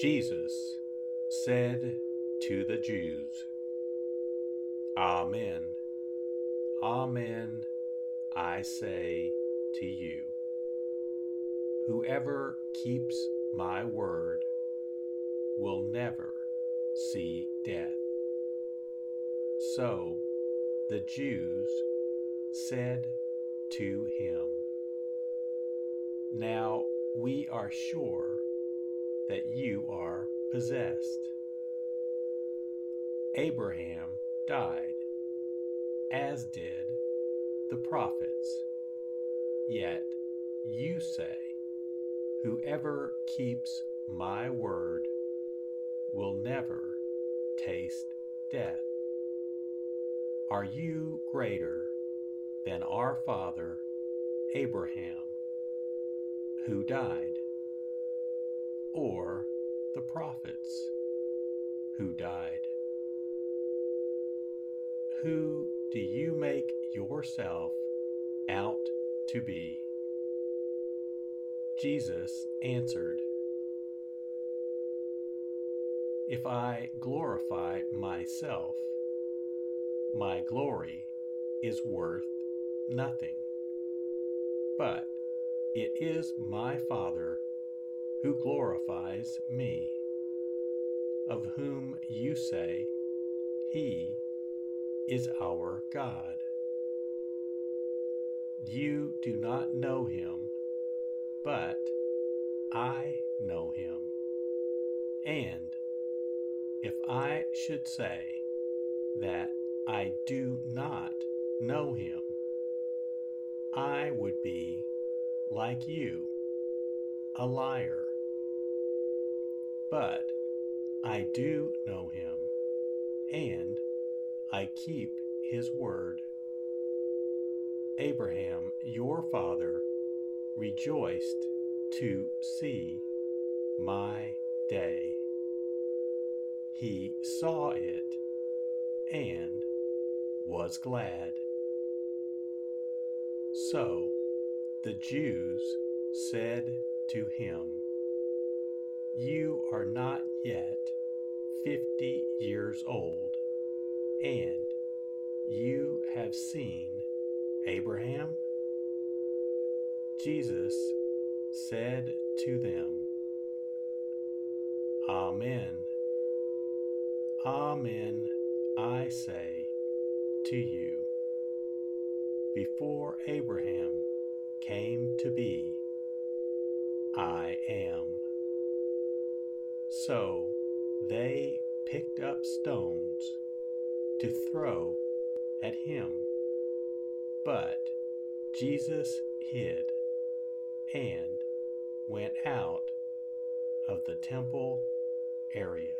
Jesus said to the Jews, Amen, Amen, I say to you, whoever keeps my word will never see death. So the Jews said to him, Now we are sure that you are possessed. Abraham died, as did the prophets. Yet you say, Whoever keeps my word will never taste death. Are you greater than our father Abraham, who died? Or the prophets who died? Who do you make yourself out to be? Jesus answered, If I glorify myself, my glory is worth nothing. But it is my Father who glorifies me, of whom you say, He is our God. You do not know him, but I know him. And if I should say that I do not know him, I would be like you, a liar. But I do know him, and I keep his word. Abraham, your father, rejoiced to see my day. He saw it and was glad. So the Jews said to him, You are not yet fifty years old, and you have seen Abraham? Jesus said to them, Amen. Amen, I say to you, before Abraham came to be, I am. So they picked up stones to throw at him, but Jesus hid and went out of the temple area.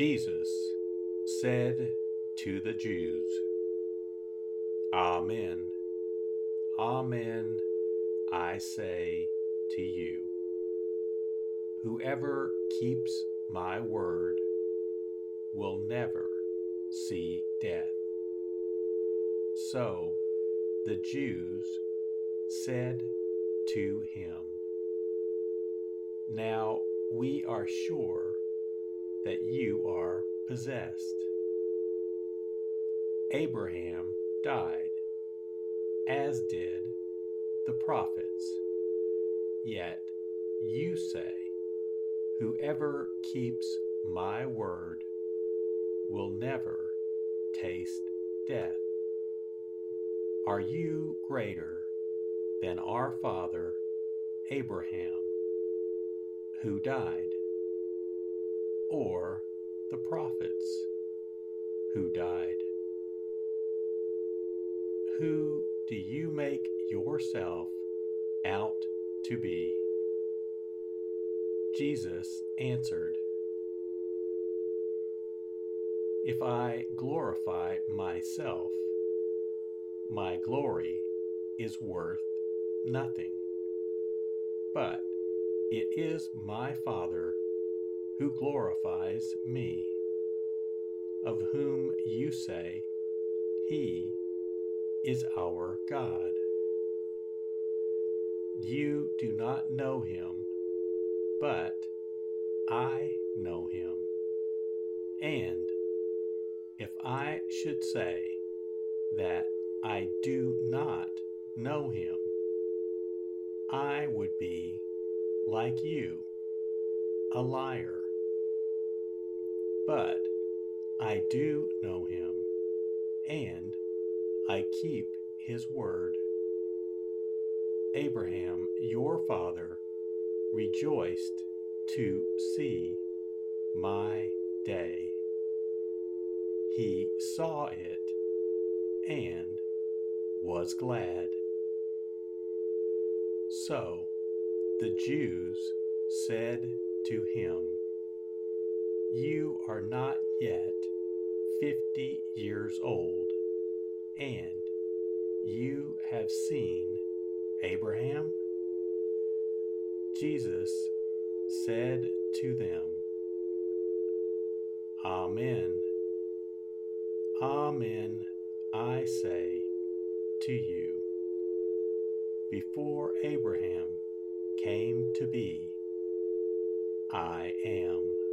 Jesus said to the Jews, Amen, Amen, I say to you. Whoever keeps my word will never see death. So the Jews said to him, Now we are sure that you are possessed. Abraham died, as did the prophets. Yet you say, Whoever keeps my word will never taste death. Are you greater than our father Abraham, who died? Or the prophets who died? Who do you make yourself out to be? Jesus answered, If I glorify myself, my glory is worth nothing. But it is my Father who glorifies me, of whom you say, He is our God. You do not know him, but I know him. And if I should say that I do not know him, I would be like you, a liar. But I do know him, and I keep his word. Abraham, your father, rejoiced to see my day. He saw it and was glad. So the Jews said to him, You are not yet fifty years old, and you have seen Abraham? Jesus said to them, Amen. Amen, I say to you, before Abraham came to be, I am.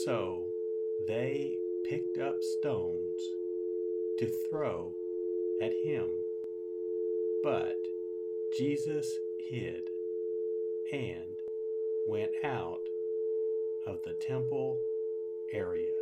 So they picked up stones to throw at him, but Jesus hid and went out of the temple area.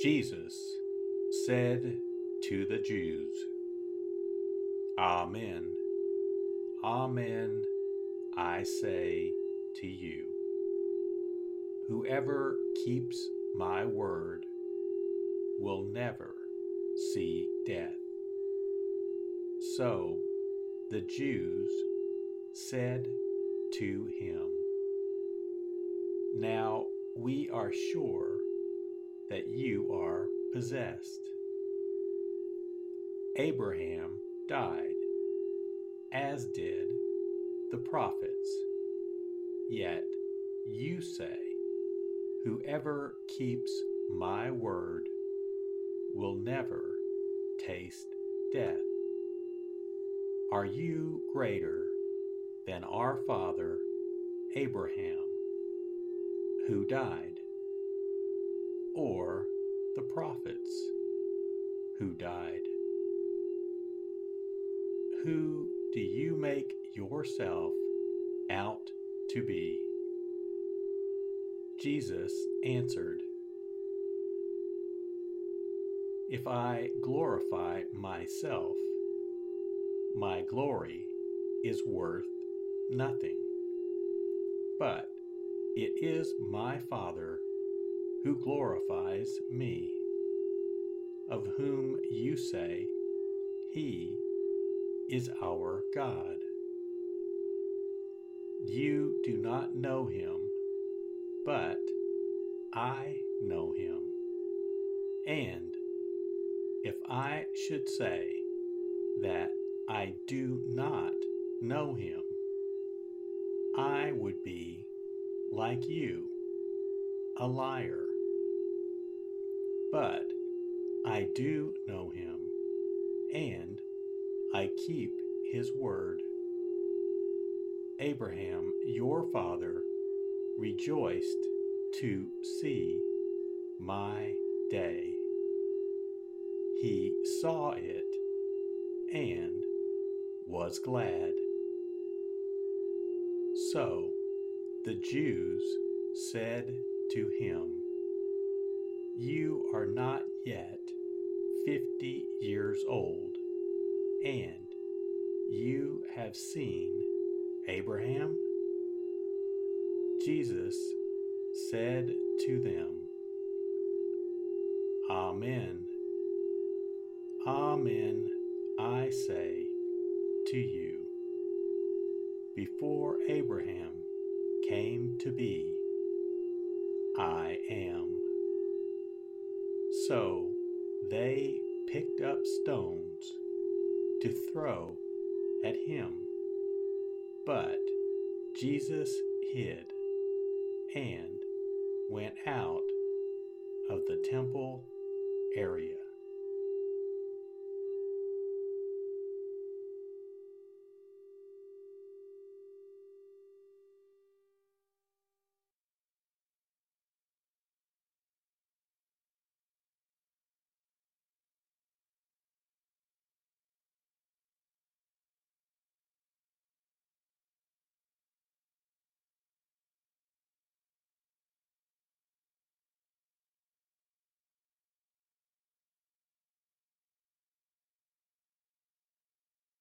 Jesus said to the Jews, Amen, Amen, I say to you, whoever keeps my word will never see death. So the Jews said to him, Now we are sure that you are possessed. Abraham died, as did the prophets. Yet you say, Whoever keeps my word will never taste death. Are you greater than our father Abraham, who died? Or the prophets who died? Who do you make yourself out to be? Jesus answered, If I glorify myself, my glory is worth nothing. But it is my Father who glorifies me, of whom you say, He is our God. You do not know him, but I know him. And if I should say that I do not know him, I would be like you a liar. But I do know him, and I keep his word. Abraham, your father, rejoiced to see my day. He saw it and was glad. So the Jews said to him, You are not yet fifty years old, and you have seen Abraham? Jesus said to them, Amen. Amen, I say to you. Before Abraham came to be, I am. So they picked up stones to throw at him. But Jesus hid and went out of the temple area.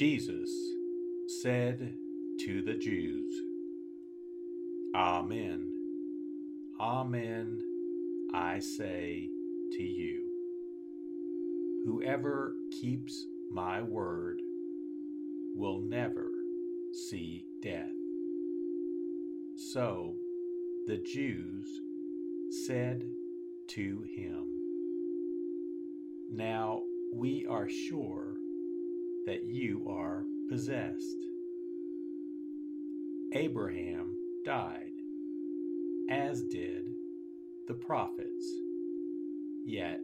Jesus said to the Jews, Amen, Amen, I say to you. Whoever keeps my word will never see death. So the Jews said to him, Now we are sure that you are possessed. Abraham died, as did the prophets. Yet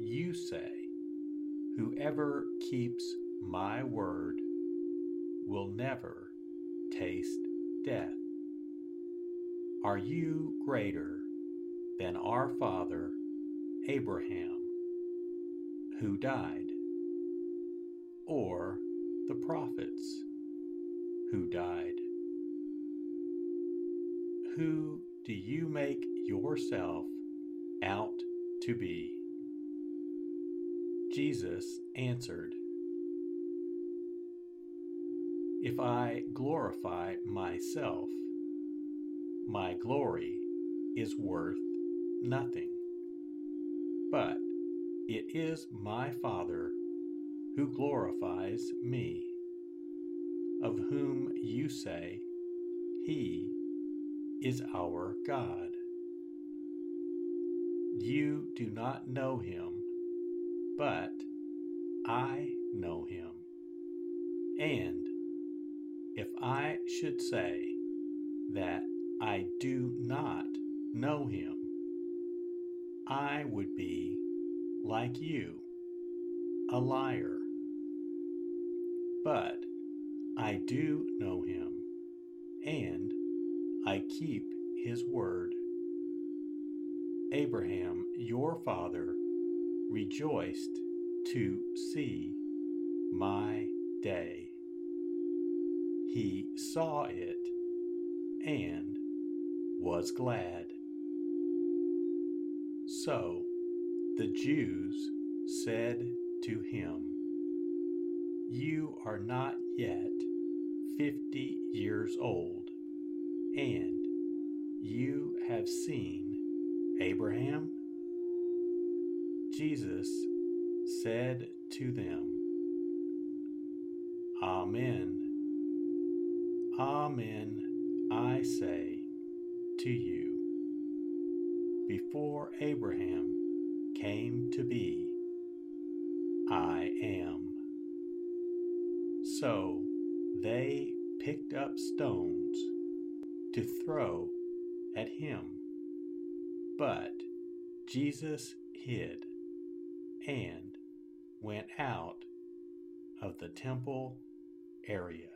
you say, Whoever keeps my word will never taste death. Are you greater than our father Abraham, who died? Or the prophets who died? Who do you make yourself out to be? Jesus answered, If I glorify myself, my glory is worth nothing. But it is my Father who glorifies me, of whom you say, He is our God. You do not know him, but I know him. And if I should say that I do not know him, I would be like you, a liar. But I do know him, and I keep his word. Abraham, your father, rejoiced to see my day. He saw it and was glad. So the Jews said to him, You are not yet fifty years old, and you have seen Abraham? Jesus said to them, Amen. Amen, I say to you, before Abraham came to be, I am. So they picked up stones to throw at him, but Jesus hid and went out of the temple area.